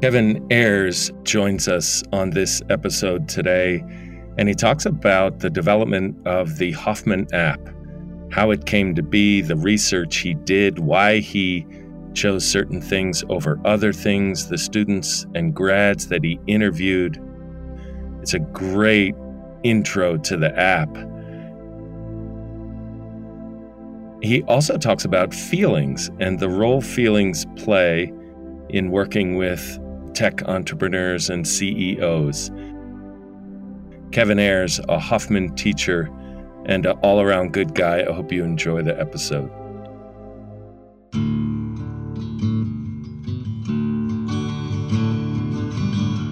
Kevin Eyres joins us on this episode today, and he talks about the development of the Hoffman app, how it came to be, the research he did, why he chose certain things over other things, the students and grads that he interviewed. It's a great intro to the app. He also talks about feelings and the role feelings play in working with tech entrepreneurs and CEOs. Kevin Eyres, a Hoffman teacher and an all around good guy. I hope you enjoy the episode.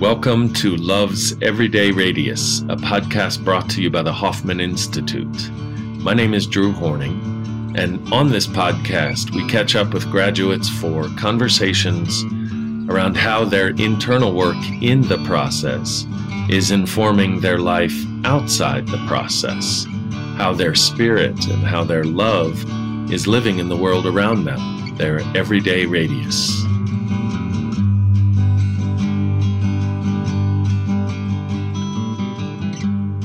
Welcome to Love's Everyday Radius, a podcast brought to you by the Hoffman Institute. My name is Drew Horning, and on this podcast, we catch up with graduates for conversations around how their internal work in the process is informing their life outside the process, how their spirit and how their love is living in the world around them, their everyday radius.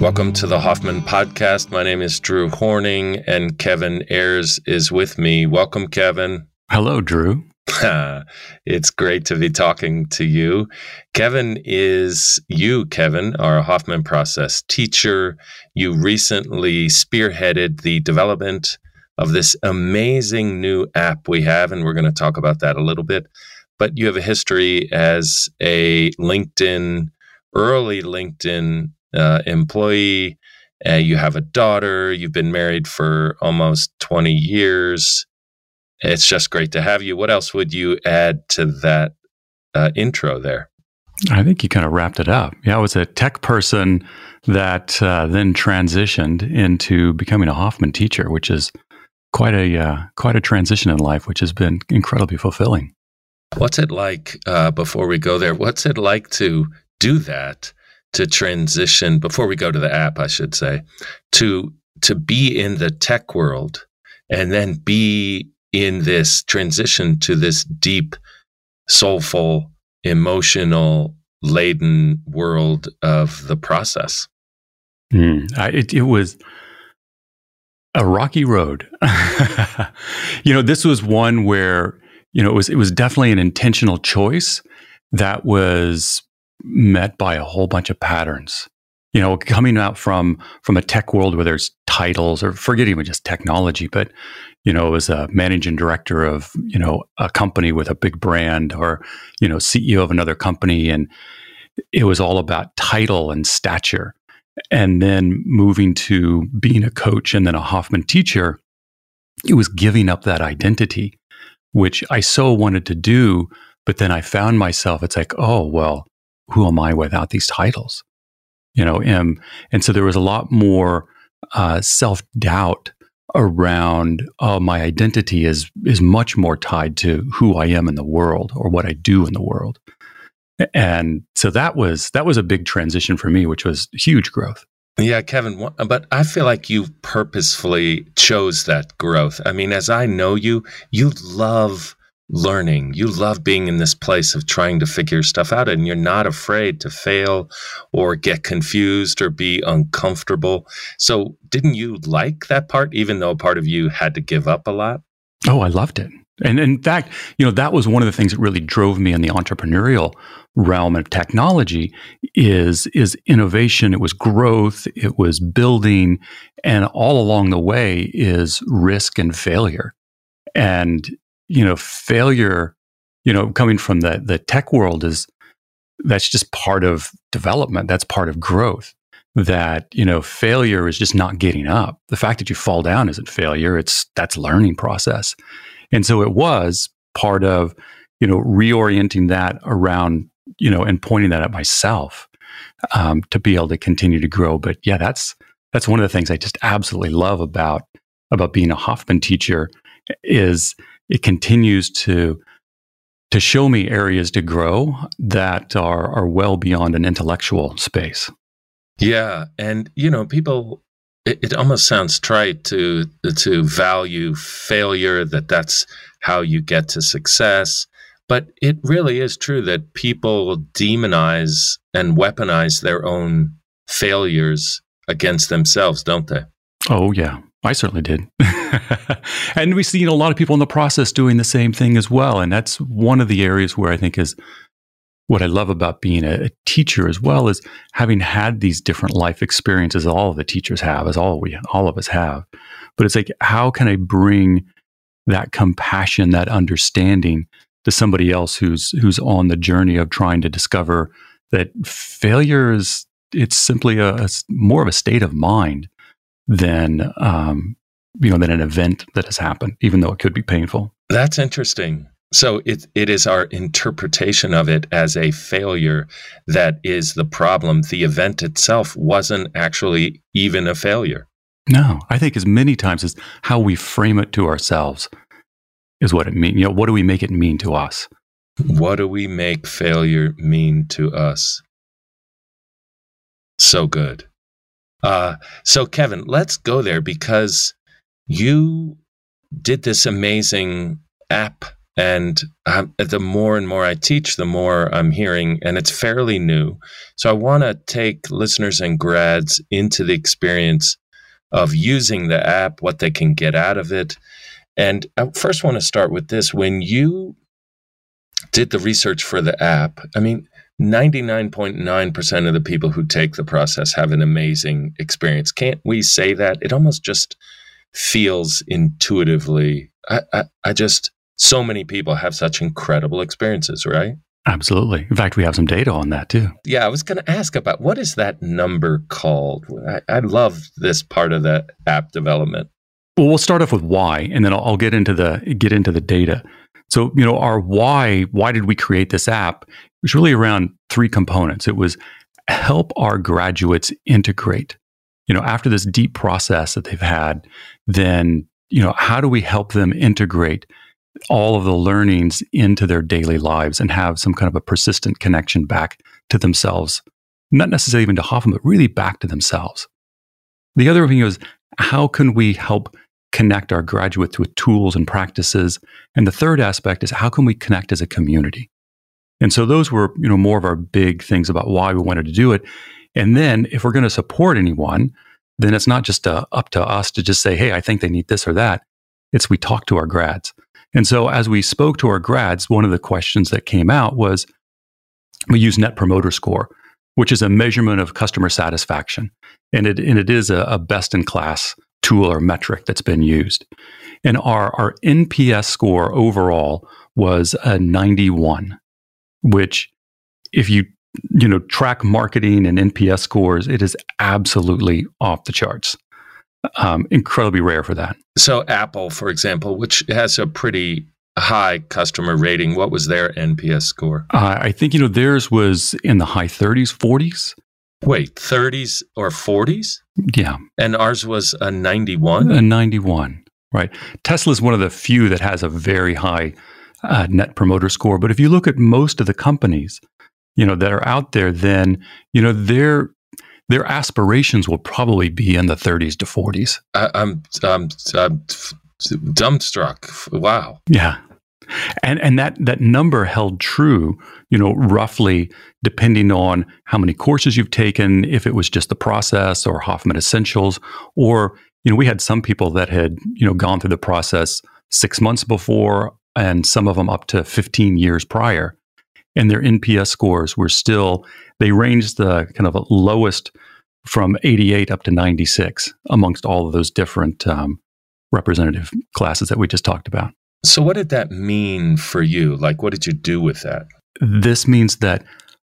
Welcome to the Hoffman Podcast. My name is Drew Horning, and Kevin Eyres is with me. Welcome, Kevin. Hello, Drew. it's great to be talking to you. Kevin is you, Kevin, our Hoffman Process teacher. You recently spearheaded the development of this amazing new app we have, and we're going to talk about that a little bit. But you have a history as a LinkedIn, early LinkedIn uh, employee. Uh, you have a daughter. You've been married for almost 20 years. It's just great to have you. What else would you add to that uh, intro there? I think you kind of wrapped it up. Yeah, I was a tech person that uh, then transitioned into becoming a Hoffman teacher, which is quite a uh, quite a transition in life, which has been incredibly fulfilling. What's it like uh, before we go there? What's it like to do that? To transition before we go to the app, I should say, to to be in the tech world and then be in this transition to this deep, soulful, emotional, laden world of the process? Mm, I, it, it was a rocky road. you know, this was one where you know it was it was definitely an intentional choice that was met by a whole bunch of patterns you know, coming out from from a tech world where there's titles, or forget even just technology, but you know, as a managing director of you know a company with a big brand, or you know, CEO of another company, and it was all about title and stature. And then moving to being a coach and then a Hoffman teacher, it was giving up that identity, which I so wanted to do. But then I found myself, it's like, oh, well, who am I without these titles? you know, and and so there was a lot more uh, self doubt around oh, my identity is is much more tied to who I am in the world or what I do in the world, and so that was that was a big transition for me, which was huge growth. Yeah, Kevin, but I feel like you purposefully chose that growth. I mean, as I know you, you love learning. You love being in this place of trying to figure stuff out, and you're not afraid to fail or get confused or be uncomfortable. So, didn't you like that part, even though part of you had to give up a lot? Oh, I loved it. And in fact, you know, that was one of the things that really drove me in the entrepreneurial realm of technology is is innovation, it was growth, it was building, and all along the way is risk and failure. And you know, failure, you know, coming from the the tech world is that's just part of development. That's part of growth. That, you know, failure is just not getting up. The fact that you fall down isn't failure. It's that's learning process. And so it was part of, you know, reorienting that around, you know, and pointing that at myself um, to be able to continue to grow. But yeah, that's that's one of the things I just absolutely love about about being a Hoffman teacher is it continues to to show me areas to grow that are are well beyond an intellectual space. Yeah, and you know, people it, it, almost sounds trite to to value failure that that's how you get to success, but it really is true that people demonize and weaponize their own failures against themselves, don't they? Oh, yeah. I certainly did. and we see you know, a lot of people in the process doing the same thing as well. And that's one of the areas where I think is what I love about being a, a teacher as well is having had these different life experiences, all of the teachers have, as all we all of us have. But it's like, how can I bring that compassion, that understanding to somebody else who's who's on the journey of trying to discover that failure is it's simply a, a more of a state of mind than um, you know than an event that has happened, even though it could be painful. That's interesting. So it it is our interpretation of it as a failure that is the problem. The event itself wasn't actually even a failure. No, I think as many times as how we frame it to ourselves is what it means. You know, what do we make it mean to us? What do we make failure mean to us? So good. Uh, so, Kevin, let's go there because you did this amazing app. And um, the more and more I teach, the more I'm hearing, and it's fairly new. So, I want to take listeners and grads into the experience of using the app, what they can get out of it. And I first want to start with this. When you did the research for the app, I mean, 99.9% of the people who take the process have an amazing experience. Can't we say that? It almost just feels intuitively. I, I, I just, so many people have such incredible experiences, right? Absolutely. In fact, we have some data on that too. Yeah, I was going to ask about what is that number called? I, I love this part of the app development. Well, we'll start off with why, and then I'll, I'll get into the get into the data. So, you know, our why, why did we create this app? Was really around three components. It was help our graduates integrate. You know, after this deep process that they've had, then, you know, how do we help them integrate all of the learnings into their daily lives and have some kind of a persistent connection back to themselves? Not necessarily even to Hoffman, but really back to themselves. The other thing is, how can we help connect our graduates with tools and practices. And the third aspect is how can we connect as a community? And so those were, you know, more of our big things about why we wanted to do it. And then if we're going to support anyone, then it's not just uh, up to us to just say, hey, I think they need this or that. It's we talk to our grads. And so as we spoke to our grads, one of the questions that came out was we use Net Promoter Score, which is a measurement of customer satisfaction. And it, and it is a, a best in class tool or metric that's been used. And our, our NPS score overall was a 91, which if you you know track marketing and NPS scores, it is absolutely off the charts. Um, incredibly rare for that. So Apple, for example, which has a pretty high customer rating, what was their NPS score? Uh, I think you know theirs was in the high 30s, 40s. Wait, 30s or 40s? Yeah. And ours was a 91? A 91, right. Tesla is one of the few that has a very high uh, net promoter score. But if you look at most of the companies, you know, that are out there, then, you know, their their aspirations will probably be in the 30s to 40s. I, I'm, I'm, I'm dumbstruck. Wow. Yeah. And and that that number held true, you know, roughly depending on how many courses you've taken, if it was just the process or Hoffman Essentials, or you know, we had some people that had you know gone through the process six months before, and some of them up to fifteen years prior, and their NPS scores were still they ranged the kind of lowest from 88 up to 96 amongst all of those different um, representative classes that we just talked about. So, what did that mean for you? Like, what did you do with that? This means that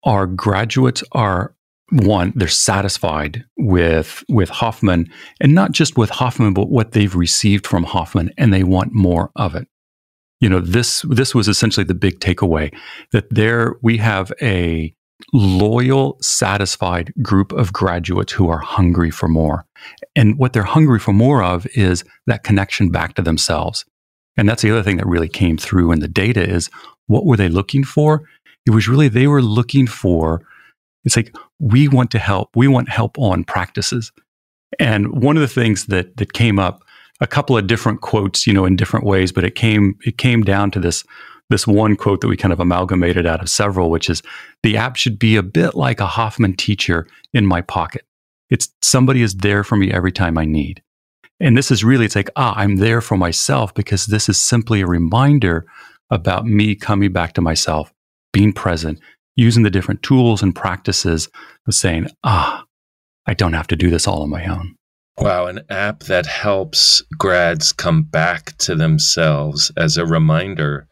our graduates are one they're satisfied with with Hoffman and not just with Hoffman but what they've received from Hoffman and they want more of it. You know, this this was essentially the big takeaway that there we have a loyal, satisfied group of graduates who are hungry for more. And what they're hungry for more of is that connection back to themselves. And that's the other thing that really came through in the data is what were they looking for? It was really they were looking for it's like we want to help. We want help on practices. And one of the things that that came up a couple of different quotes, you know, in different ways, but it came it came down to this this one quote that we kind of amalgamated out of several, which is the app should be a bit like a Hoffman teacher in my pocket. It's somebody is there for me every time I need. And this is really, it's like, ah, I'm there for myself because this is simply a reminder about me coming back to myself, being present, using the different tools and practices of saying, ah, I don't have to do this all on my own. Wow, an app that helps grads come back to themselves as a reminder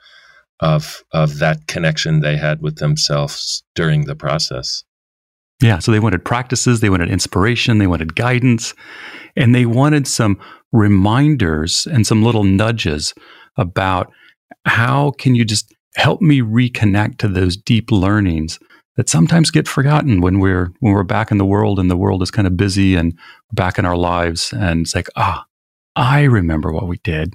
of of that connection they had with themselves during the process. Yeah, so they wanted practices, they wanted inspiration, they wanted guidance, and they wanted some reminders and some little nudges about how can you just help me reconnect to those deep learnings that sometimes get forgotten when we're when we're back in the world and the world is kind of busy and back in our lives. And it's like ah i remember what we did.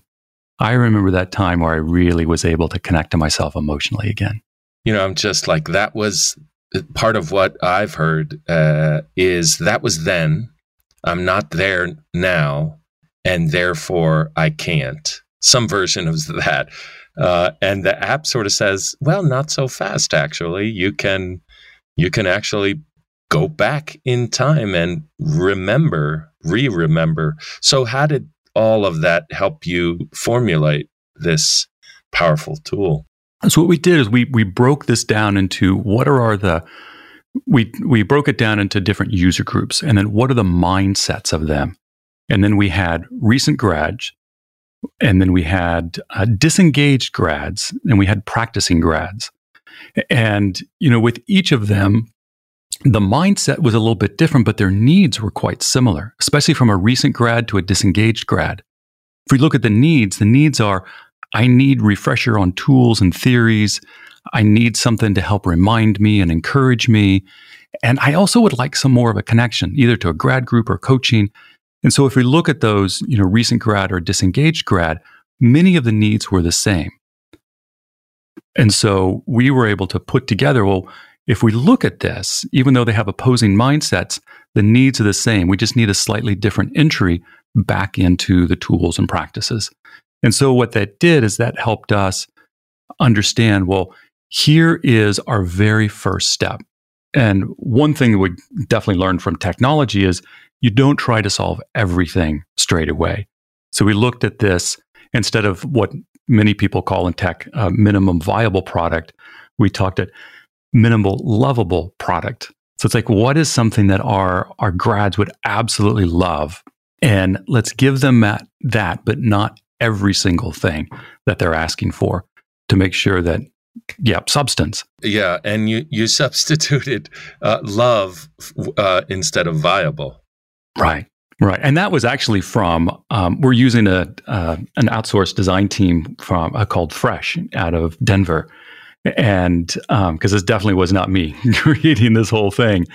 I remember that time where i really was able to connect to myself emotionally again. You know i'm just like that was uh, part of what i've heard uh, is that was then. I'm not there now and therefore i can't. Some version of that. Uh, and the app sort of says, well, not so fast, actually. You can you can actually go back in time and remember, re remember. So, how did all of that help you formulate this powerful tool? So, what we did is we, we broke this down into what are, are the we we broke it down into different user groups and then what are the mindsets of them and then we had recent grads and then we had uh, disengaged grads and we had practicing grads and, you know, with each of them, the mindset was a little bit different, but their needs were quite similar, especially from a recent grad to a disengaged grad. If we look at the needs, the needs are I need refresher on tools and theories. I need something to help remind me and encourage me. And I also would like some more of a connection, either to a grad group or coaching. And so if we look at those, you know, recent grad or disengaged grad, many of the needs were the same. And so we were able to put together, well, if we look at this, even though they have opposing mindsets, the needs are the same. We just need a slightly different entry back into the tools and practices. And so what that did is that helped us understand, well, here is our very first step. And one thing we definitely learned from technology is you don't try to solve everything straight away. So we looked at this instead of what many people call in tech a minimum viable product. We talked at minimal lovable product. So it's like, what is something that our, our grads would absolutely love? And let's give them that, that, but not every single thing that they're asking for to make sure that, yeah, substance. Yeah. And you, you substituted uh, love uh, instead of viable. Right. Right, and that was actually from um, we're using a uh, an outsourced design team from uh, called Fresh out of Denver, and because um, this definitely was not me creating this whole thing,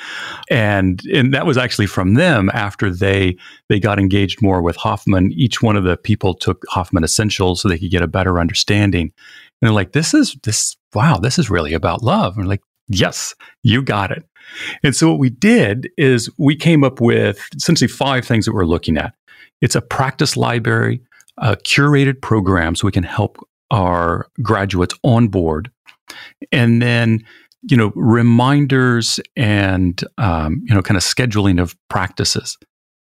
and and that was actually from them after they they got engaged more with Hoffman. Each one of the people took Hoffman Essentials so they could get a better understanding, and they're like, "This is this wow, this is really about love." And like, yes, you got it. And so what we did is we came up with essentially five things that we're looking at. It's a practice library, a curated program so we can help our graduates on board, and then you know reminders and um, you know kind of scheduling of practices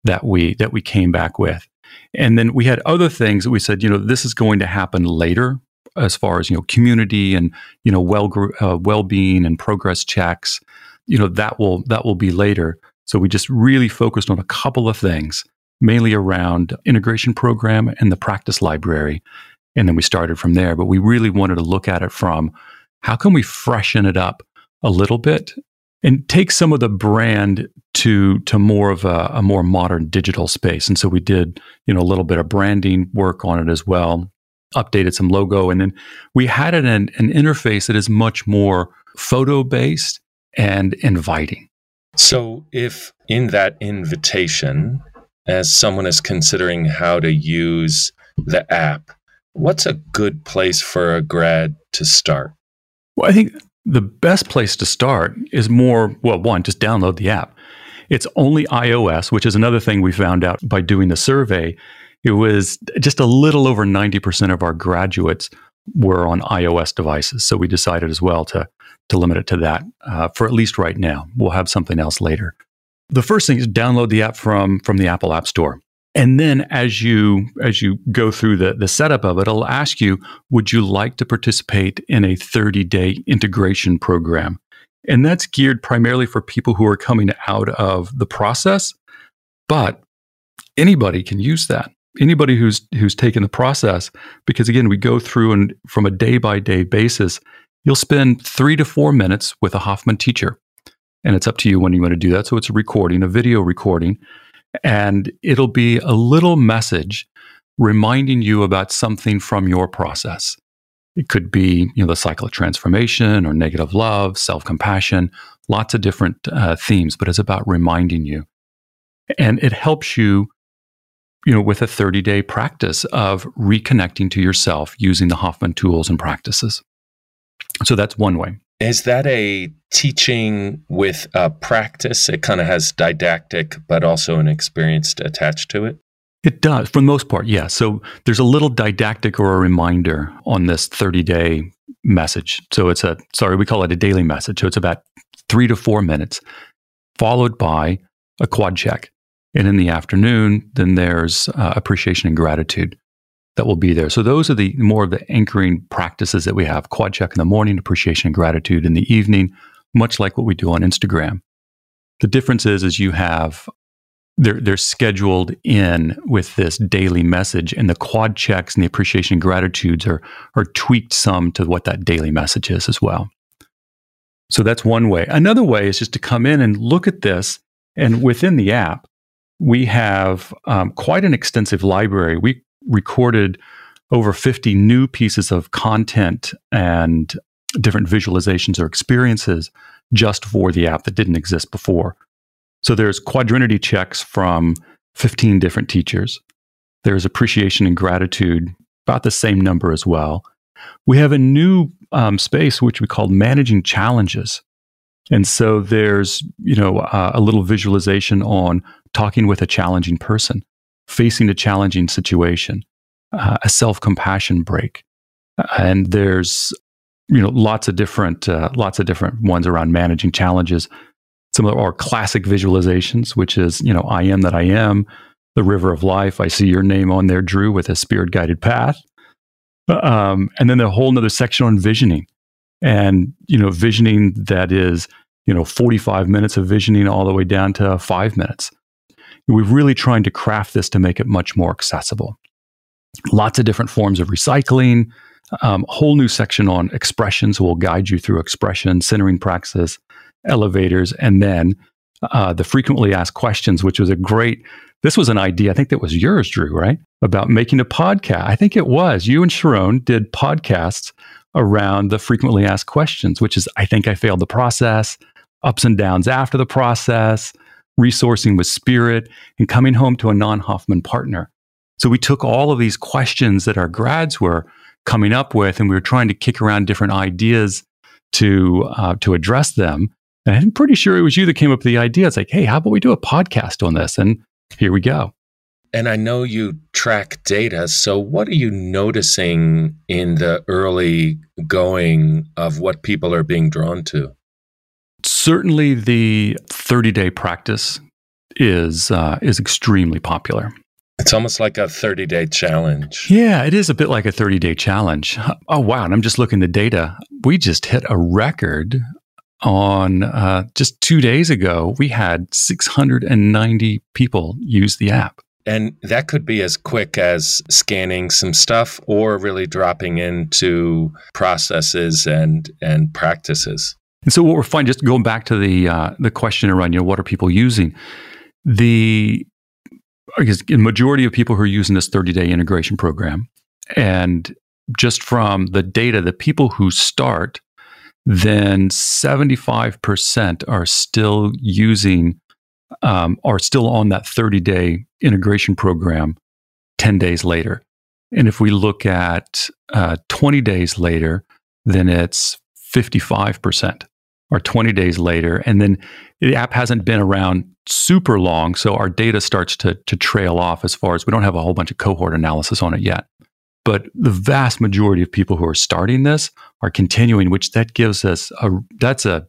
that we that we came back with. And then we had other things that we said, you know, this is going to happen later as far as you know community and you know well uh, well-being and progress checks you know that will that will be later. So we just really focused on a couple of things mainly around integration program and the practice library. And then we started from there but we really wanted to look at it from how can we freshen it up a little bit and take some of the brand to to more of a, a more modern digital space. And so we did you know a little bit of branding work on it as well updated some logo and then we had an, an interface that is much more photo based and inviting. So, if in that invitation, as someone is considering how to use the app, what's a good place for a grad to start? Well, I think the best place to start is more, well, one, just download the app. It's only iOS, which is another thing we found out by doing the survey. It was just a little over 90% of our graduates were on iOS devices. So we decided as well to, to limit it to that uh, for at least right now. We'll have something else later. The first thing is download the app from, from the Apple App Store. And then as you as you go through the, the setup of it, it'll ask you, would you like to participate in a 30-day integration program? And that's geared primarily for people who are coming out of the process, but anybody can use that. Anybody who's who's taken the process, because again, we go through and from a day by day basis, you'll spend three to four minutes with a Hoffman teacher. And it's up to you when you want to do that. So it's a recording, a video recording and it'll be a little message reminding you about something from your process. It could be, you know, the cycle of transformation or negative love, self-compassion, lots of different uh, themes, but it's about reminding you. And it helps you, you know, with a 30-day practice of reconnecting to yourself using the Hoffman tools and practices. So that's one way. Is that a teaching with a practice? It kind of has didactic, but also an experience attached to it? It does, for the most part, yeah. So there's a little didactic or a reminder on this 30 day message. So it's a, sorry, we call it a daily message. So it's about three to four minutes, followed by a quad check. And in the afternoon, then there's uh, appreciation and gratitude that will be there. So those are the more of the anchoring practices that we have. Quad check in the morning, appreciation and gratitude in the evening, much like what we do on Instagram. The difference is, is you have they're they're scheduled in with this daily message, and the quad checks and the appreciation and gratitudes are are tweaked some to what that daily message is as well. So that's one way. Another way is just to come in and look at this, and within the app, we have um, quite an extensive library. We recorded over 50 new pieces of content and different visualizations or experiences just for the app that didn't exist before. So there's quadrinity checks from 15 different teachers. There's appreciation and gratitude, about the same number as well. We have a new um, space which we call managing challenges. And so there's, you know, uh, a little visualization on talking with a challenging person, facing a challenging situation, uh, a self compassion break. And there's you know lots of different uh, lots of different ones around managing challenges. Some of our classic visualizations, which is you know I am that I am, the river of life. I see your name on there, Drew, with a spirit guided path. Um, and then a whole other section on visioning, and you know visioning that is you know 45 minutes of visioning all the way down to five minutes. We're really trying to craft this to make it much more accessible lots of different forms of recycling, um, whole new section on expressions will guide you through expression, centering praxis, elevators, and then uh, the frequently asked questions, which was a great. This was an idea, I think that was yours, Drew, right? About making a podcast. I think it was. You and Sharon did podcasts around the frequently asked questions, which is, I think I failed the process, ups and downs after the process, resourcing with spirit, and coming home to a non Hoffman partner. So we took all of these questions that our grads were coming up with, and we were trying to kick around different ideas to uh, to address them. And I'm pretty sure it was you that came up with the idea. It's like, hey, how about we do a podcast on this? And here we go. And I know you track data. So, what are you noticing in the early going of what people are being drawn to? Certainly, the 30 day practice is uh, is extremely popular. It's almost like a 30 day challenge. Yeah, it is a bit like a 30 day challenge. Oh, wow. And I'm just looking the data. We just hit a record on uh, just two days ago. We had 690 people use the app. And that could be as quick as scanning some stuff or really dropping into processes and, and practices. And so what we're finding, just going back to the uh, the question around, you know, what are people using? The because the majority of people who are using this 30 day integration program, and just from the data, the people who start, then 75% are still using, um, are still on that 30 day integration program 10 days later. And if we look at uh, 20 days later, then it's 55% or 20 days later. And then the app hasn't been around super long, so our data starts to, to trail off as far as we don't have a whole bunch of cohort analysis on it yet. but the vast majority of people who are starting this are continuing, which that gives us a that's a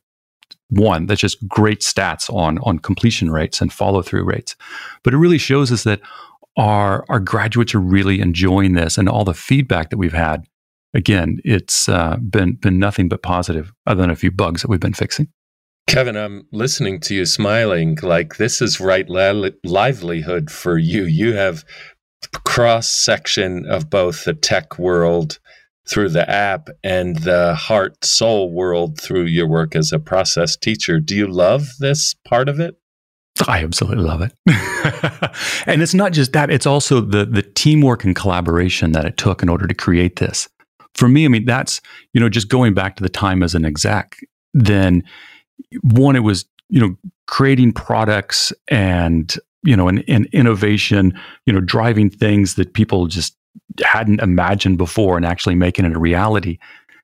one that's just great stats on on completion rates and follow through rates. But it really shows us that our our graduates are really enjoying this, and all the feedback that we've had. Again, it's uh, been been nothing but positive, other than a few bugs that we've been fixing. Kevin, I'm listening to you smiling like this is right li- livelihood for you. You have cross section of both the tech world through the app and the heart soul world through your work as a process teacher. Do you love this part of it? I absolutely love it. and it's not just that, it's also the the teamwork and collaboration that it took in order to create this. For me, I mean, that's, you know, just going back to the time as an exec, then one, it was, you know, creating products and you know, an, an innovation, you know, driving things that people just hadn't imagined before and actually making it a reality.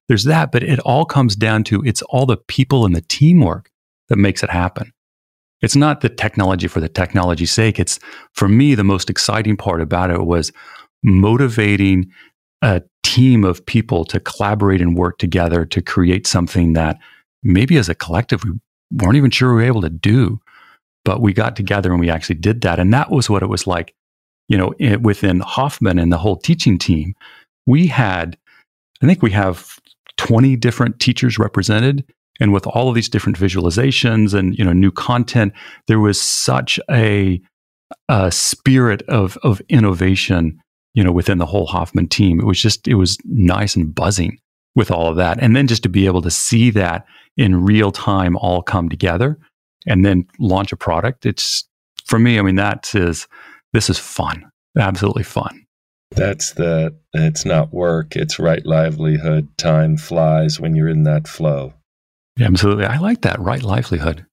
There's that, but it all comes down to it's all the people and the teamwork that makes it happen. It's not the technology for the technology's sake. It's for me, the most exciting part about it was motivating a team of people to collaborate and work together to create something that maybe as a collective we weren't even sure we were able to do but we got together and we actually did that. And that was what it was like, you know, it, within Hoffman and the whole teaching team. We had, I think we have 20 different teachers represented. And with all of these different visualizations and, you know, new content, there was such a, a spirit of, of innovation, you know, within the whole Hoffman team. It was just, it was nice and buzzing with all of that. And then just to be able to see that in real time all come together and then launch a product. It's for me, I mean, that is this is fun. Absolutely fun. That's the it's not work, it's right livelihood. Time flies when you're in that flow. Yeah, absolutely. I like that, right livelihood.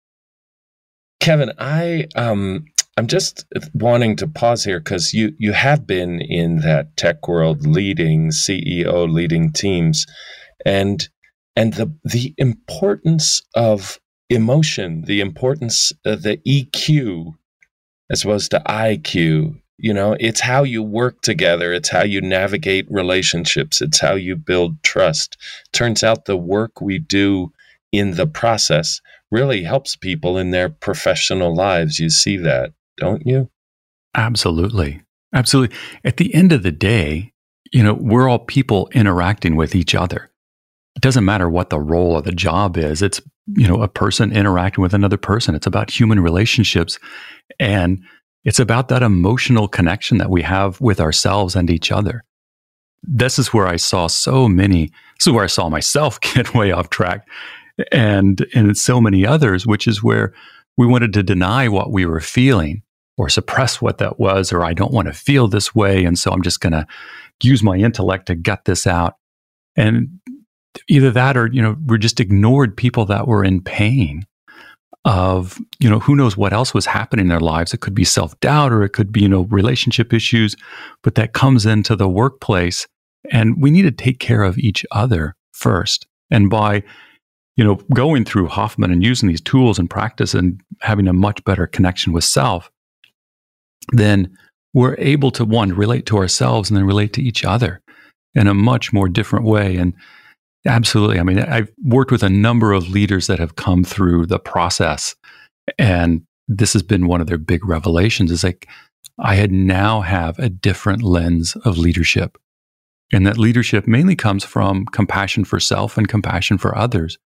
Kevin, I um I'm just wanting to pause here because you you have been in that tech world leading CEO leading teams and and the the importance of emotion, the importance of the EQ as opposed to IQ. You know, it's how you work together, it's how you navigate relationships, it's how you build trust. Turns out the work we do in the process really helps people in their professional lives. You see that, don't you? Absolutely. Absolutely. At the end of the day, you know, we're all people interacting with each other. It doesn't matter what the role or the job is. It's you know a person interacting with another person it's about human relationships and it's about that emotional connection that we have with ourselves and each other this is where i saw so many this is where i saw myself get way off track and and so many others which is where we wanted to deny what we were feeling or suppress what that was or i don't want to feel this way and so i'm just going to use my intellect to gut this out. And either that or you know we just ignored people that were in pain of you know who knows what else was happening in their lives. It could be self-doubt or it could be you know relationship issues but that comes into the workplace and we need to take care of each other first. And by you know going through hoffman and using these tools and practice and having a much better connection with self then we're able to one relate to ourselves and then relate to each other in a much more different way and Absolutely. I mean, I've worked with a number of leaders that have come through the process, and this has been one of their big revelations. Is like I had now have a different lens of leadership, and that leadership mainly comes from compassion for self and compassion for others.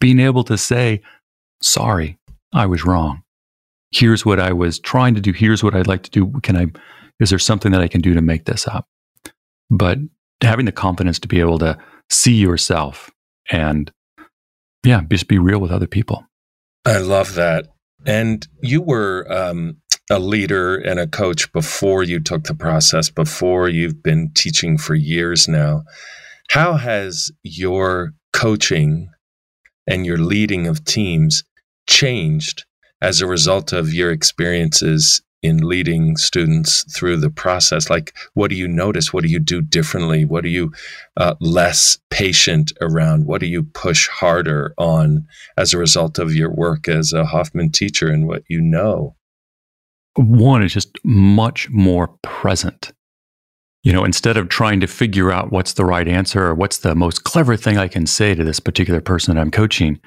Being able to say, "Sorry, I was wrong. Here's what I was trying to do. Here's what I'd like to do. Can I? Is there something that I can do to make this up?" But having the confidence to be able to see yourself and yeah, just be real with other people. I love that. And you were um, a leader and a coach before you took the process, before you've been teaching for years now. How has your coaching and your leading of teams changed as a result of your experiences in leading students through the process? Like, what do you notice? What do you do differently? What are you uh, less patient around? What do you push harder on as a result of your work as a Hoffman teacher and what you know? One is just much more present. You know, instead of trying to figure out what's the right answer or what's the most clever thing I can say to this particular person that I'm coaching,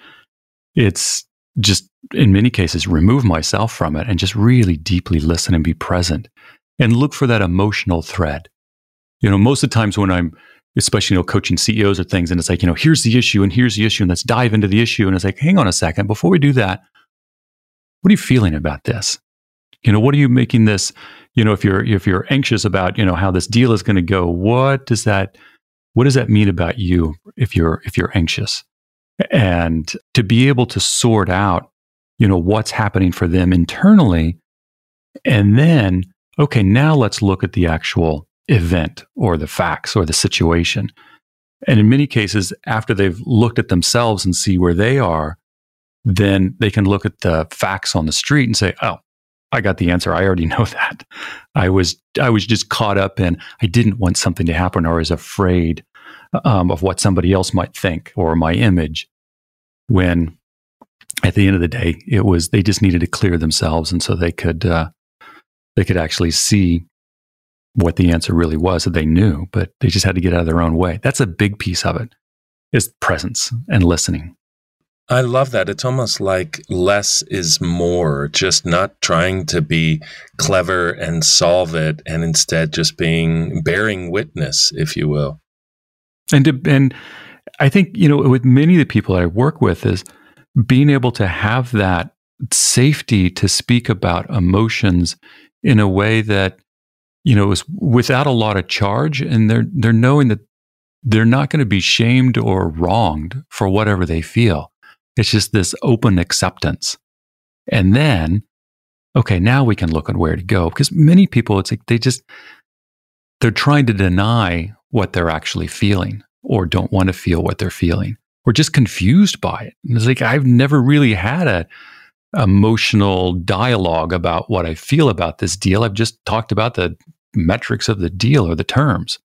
it's just in many cases remove myself from it and just really deeply listen and be present and look for that emotional thread. You know, most of the times when I'm especially you know coaching CEOs or things and it's like, you know, here's the issue and here's the issue and let's dive into the issue and it's like, hang on a second, before we do that, what are you feeling about this? You know, what are you making this, you know, if you're if you're anxious about, you know, how this deal is going to go, what does that what does that mean about you if you're if you're anxious? And to be able to sort out, you know, what's happening for them internally and then okay, now let's look at the actual event or the facts or the situation. And in many cases, after they've looked at themselves and see where they are, then they can look at the facts on the street and say, oh, I got the answer. I already know that. I was I was just caught up in I didn't want something to happen or was afraid um, of what somebody else might think or my image. When at the end of the day, it was they just needed to clear themselves, and so they could uh, they could actually see what the answer really was that they knew, but they just had to get out of their own way. That's a big piece of it is presence and listening. I love that. It's almost like less is more, just not trying to be clever and solve it, and instead just being bearing witness, if you will. And and I think you know with many of the people I work with is being able to have that safety to speak about emotions in a way that you know is without a lot of charge, and they're they're knowing that they're not going to be shamed or wronged for whatever they feel it's just this open acceptance. And then, okay, now we can look at where to go. Because many people, it's like they just, they're trying to deny what they're actually feeling or don't want to feel what they're feeling or just confused by it. And it's like, I've never really had a emotional dialogue about what I feel about this deal. I've just talked about the metrics of the deal or the terms.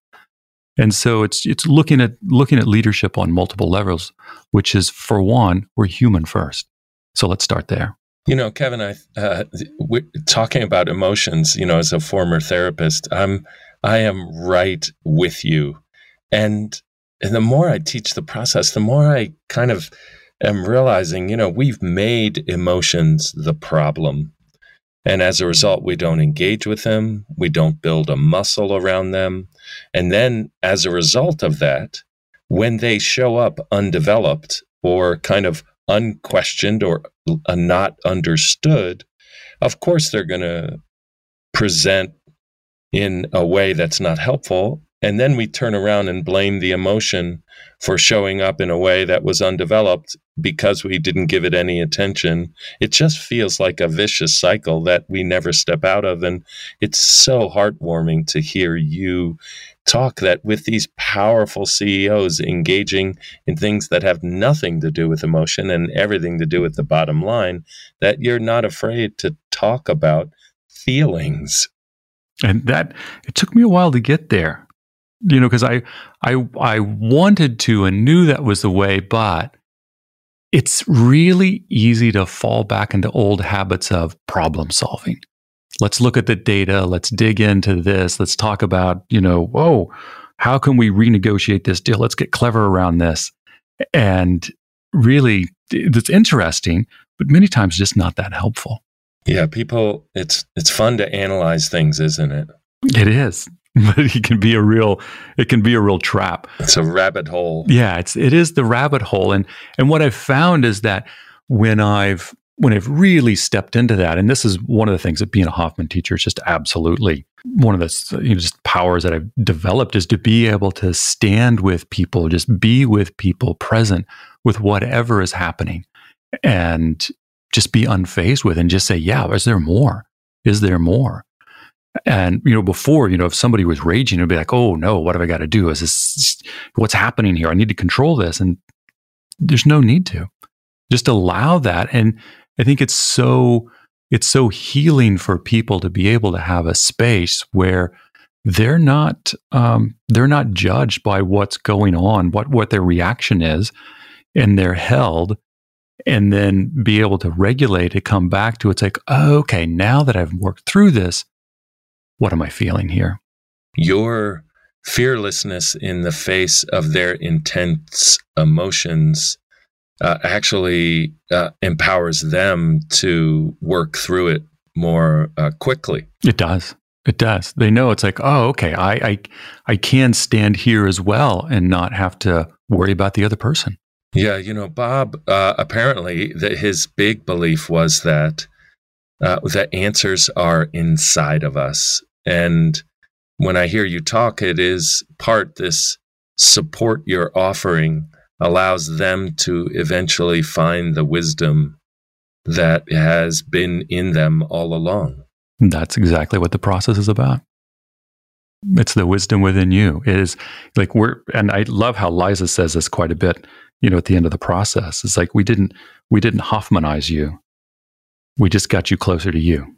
And so it's it's looking at looking at leadership on multiple levels, which is for one, we're human first. So let's start there. You know, Kevin, I uh, talking about emotions. You know, as a former therapist, I'm I am right with you, and and the more I teach the process, the more I kind of am realizing, you know, we've made emotions the problem and as a result, we don't engage with them. We don't build a muscle around them. And then as a result of that, when they show up undeveloped or kind of unquestioned or uh, not understood, of course they're going to present in a way that's not helpful. And then we turn around and blame the emotion for showing up in a way that was undeveloped because we didn't give it any attention. It just feels like a vicious cycle that we never step out of. And it's so heartwarming to hear you talk that with these powerful CEOs engaging in things that have nothing to do with emotion and everything to do with the bottom line, that you're not afraid to talk about feelings. And that it took me a while to get there. You know, because I I I wanted to and knew that was the way, but it's really easy to fall back into old habits of problem solving. Let's look at the data. Let's dig into this. Let's talk about, you know, whoa, how can we renegotiate this deal? Let's get clever around this. And really, it's interesting, but many times just not that helpful. Yeah, people, it's it's fun to analyze things, isn't it? It is. but it can be a real it can be a real trap. It's a rabbit hole. Yeah, it's it is the rabbit hole. And and what I've found is that when I've when I've really stepped into that, and this is one of the things that being a Hoffman teacher is just absolutely one of the you know, just powers that I've developed is to be able to stand with people, just be with people, present with whatever is happening, and just be unfazed with, and just say, "Yeah, is there more? Is there more?" And you know, before you know, if somebody was raging, it'd be like, "Oh no, what have I got to do? Is this what's happening here? I need to control this." And there's no need to just allow that. And I think it's so it's so healing for people to be able to have a space where they're not um, they're not judged by what's going on, what what their reaction is, and they're held and then be able to regulate to come back to it's like oh, okay now that i've worked through this what am I feeling here? your fearlessness in the face of their intense emotions uh, actually uh, empowers them to work through it more uh, quickly. It does. It does. They know it's like, oh, okay, I, I, I can stand here as well and not have to worry about the other person. Yeah, you know, Bob. Uh, apparently, that his big belief was that uh, the answers are inside of us, and when I hear you talk, it is part this support you're offering allows them to eventually find the wisdom that has been in them all along. That's exactly what the process is about. It's the wisdom within you. It is like we're, and I love how Liza says this quite a bit. You know, at the end of the process, it's like we didn't we didn't Hoffmanize you. We just got you closer to you.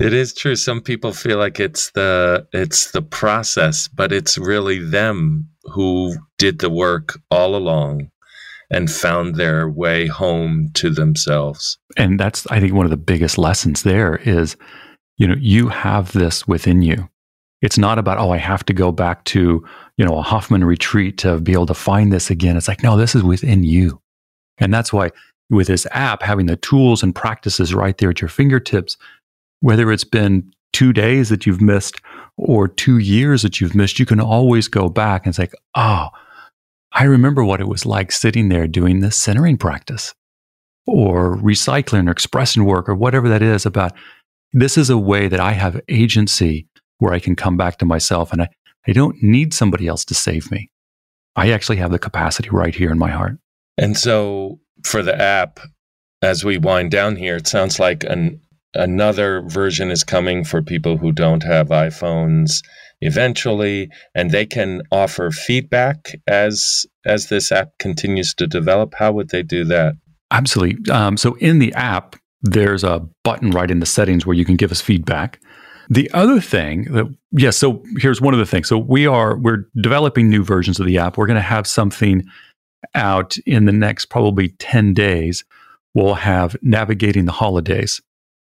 It is true. Some people feel like it's the it's the process, but it's really them who did the work all along and found their way home to themselves. And that's I think one of the biggest lessons there is you know, you have this within you. It's not about, oh, I have to go back to, you know, a Hoffman retreat to be able to find this again. It's like, no, this is within you. And that's why with this app, having the tools and practices right there at your fingertips, whether it's been two days that you've missed or two years that you've missed, you can always go back and say, oh, I remember what it was like sitting there doing this centering practice or recycling or expression work or whatever that is about this is a way that I have agency where I can come back to myself and I, I don't need somebody else to save me. I actually have the capacity right here in my heart. And so for the app, as we wind down here, it sounds like an another version is coming for people who don't have iPhones eventually and they can offer feedback as as this app continues to develop how would they do that absolutely um, so in the app there's a button right in the settings where you can give us feedback. The other thing that yes, yeah, so here's one of the things. So we are we're developing new versions of the app. We're going to have something out in the next probably 10 days. We'll have navigating the holidays.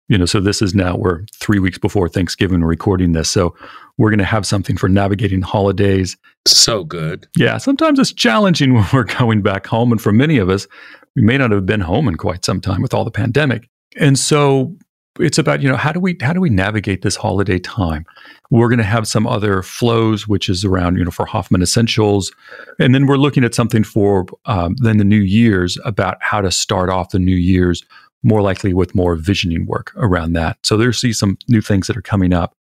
You know, so this is now we're 3 weeks before Thanksgiving recording this. So we're going to have something for navigating holidays. So good. Yeah, sometimes it's challenging when we're going back home and for many of us, we may not have been home in quite some time with all the pandemic. And so it's about you know how do we how do we navigate this holiday time we're going to have some other flows which is around you know for hoffman essentials and then we're looking at something for um, then the new year's about how to start off the new year's more likely with more visioning work around that so there's some new things that are coming up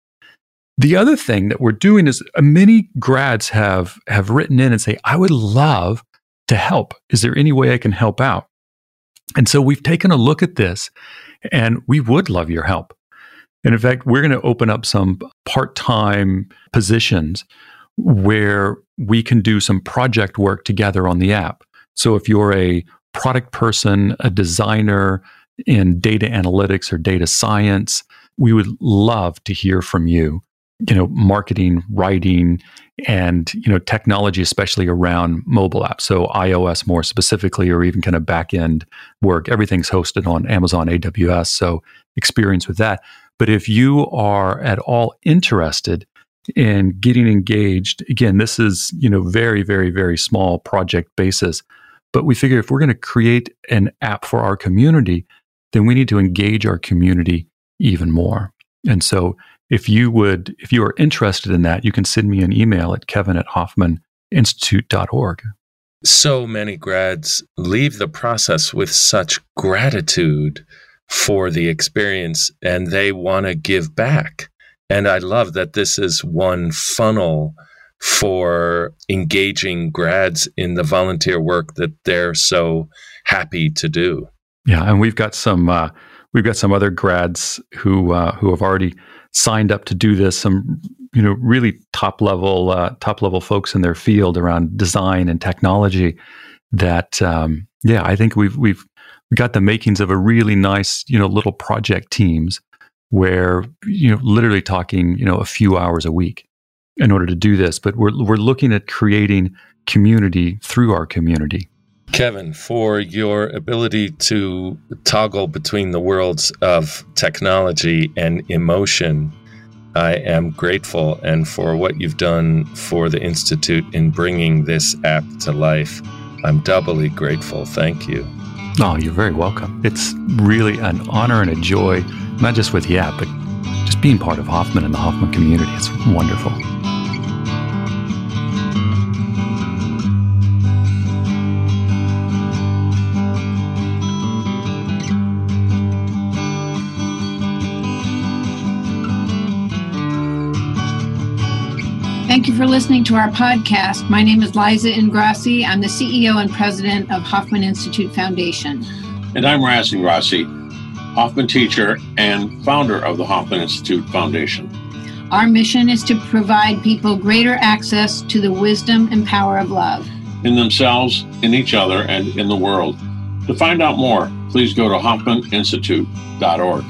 the other thing that we're doing is uh, many grads have have written in and say i would love to help is there any way i can help out and so we've taken a look at this and we would love your help. And in fact, we're going to open up some part time positions where we can do some project work together on the app. So if you're a product person, a designer in data analytics or data science, we would love to hear from you. You know, marketing, writing, and you know technology especially around mobile apps. So ios more specifically or even kind of back end work. Everything's hosted on amazon aws so experience with that. But if you are at all interested in getting engaged again this is you know very very very small project basis but we figure if we're going to create an app for our community then we need to engage our community even more and so if you would, if you are interested in that, you can send me an email at kevin at hoffmaninstitute.org. So many grads leave the process with such gratitude for the experience and they want to give back. And I love that this is one funnel for engaging grads in the volunteer work that they're so happy to do. Yeah, and we've got some uh, we've got some other grads who uh, who have already signed up to do this. Some you know really top level uh, top level folks in their field around design and technology. That um, yeah, I think we've we've got the makings of a really nice you know little project teams where you know literally talking you know a few hours a week in order to do this. But we're we're looking at creating community through our community. Kevin, for your ability to toggle between the worlds of technology and emotion, I am grateful and for what you've done for the Institute in bringing this app to life. I'm doubly grateful. Thank you. Oh, you're very welcome. It's really an honor and a joy, not just with the app, but just being part of Hoffman and the Hoffman community. It's wonderful. Listening to our podcast. My name is Liza Ingrasci. I'm the CEO and president of Hoffman Institute Foundation. And I'm Raz Ingrasci, Hoffman teacher and founder of the Hoffman Institute Foundation. Our mission is to provide people greater access to the wisdom and power of love in themselves, in each other, and in the world. To find out more, please go to hoffmaninstitute.org.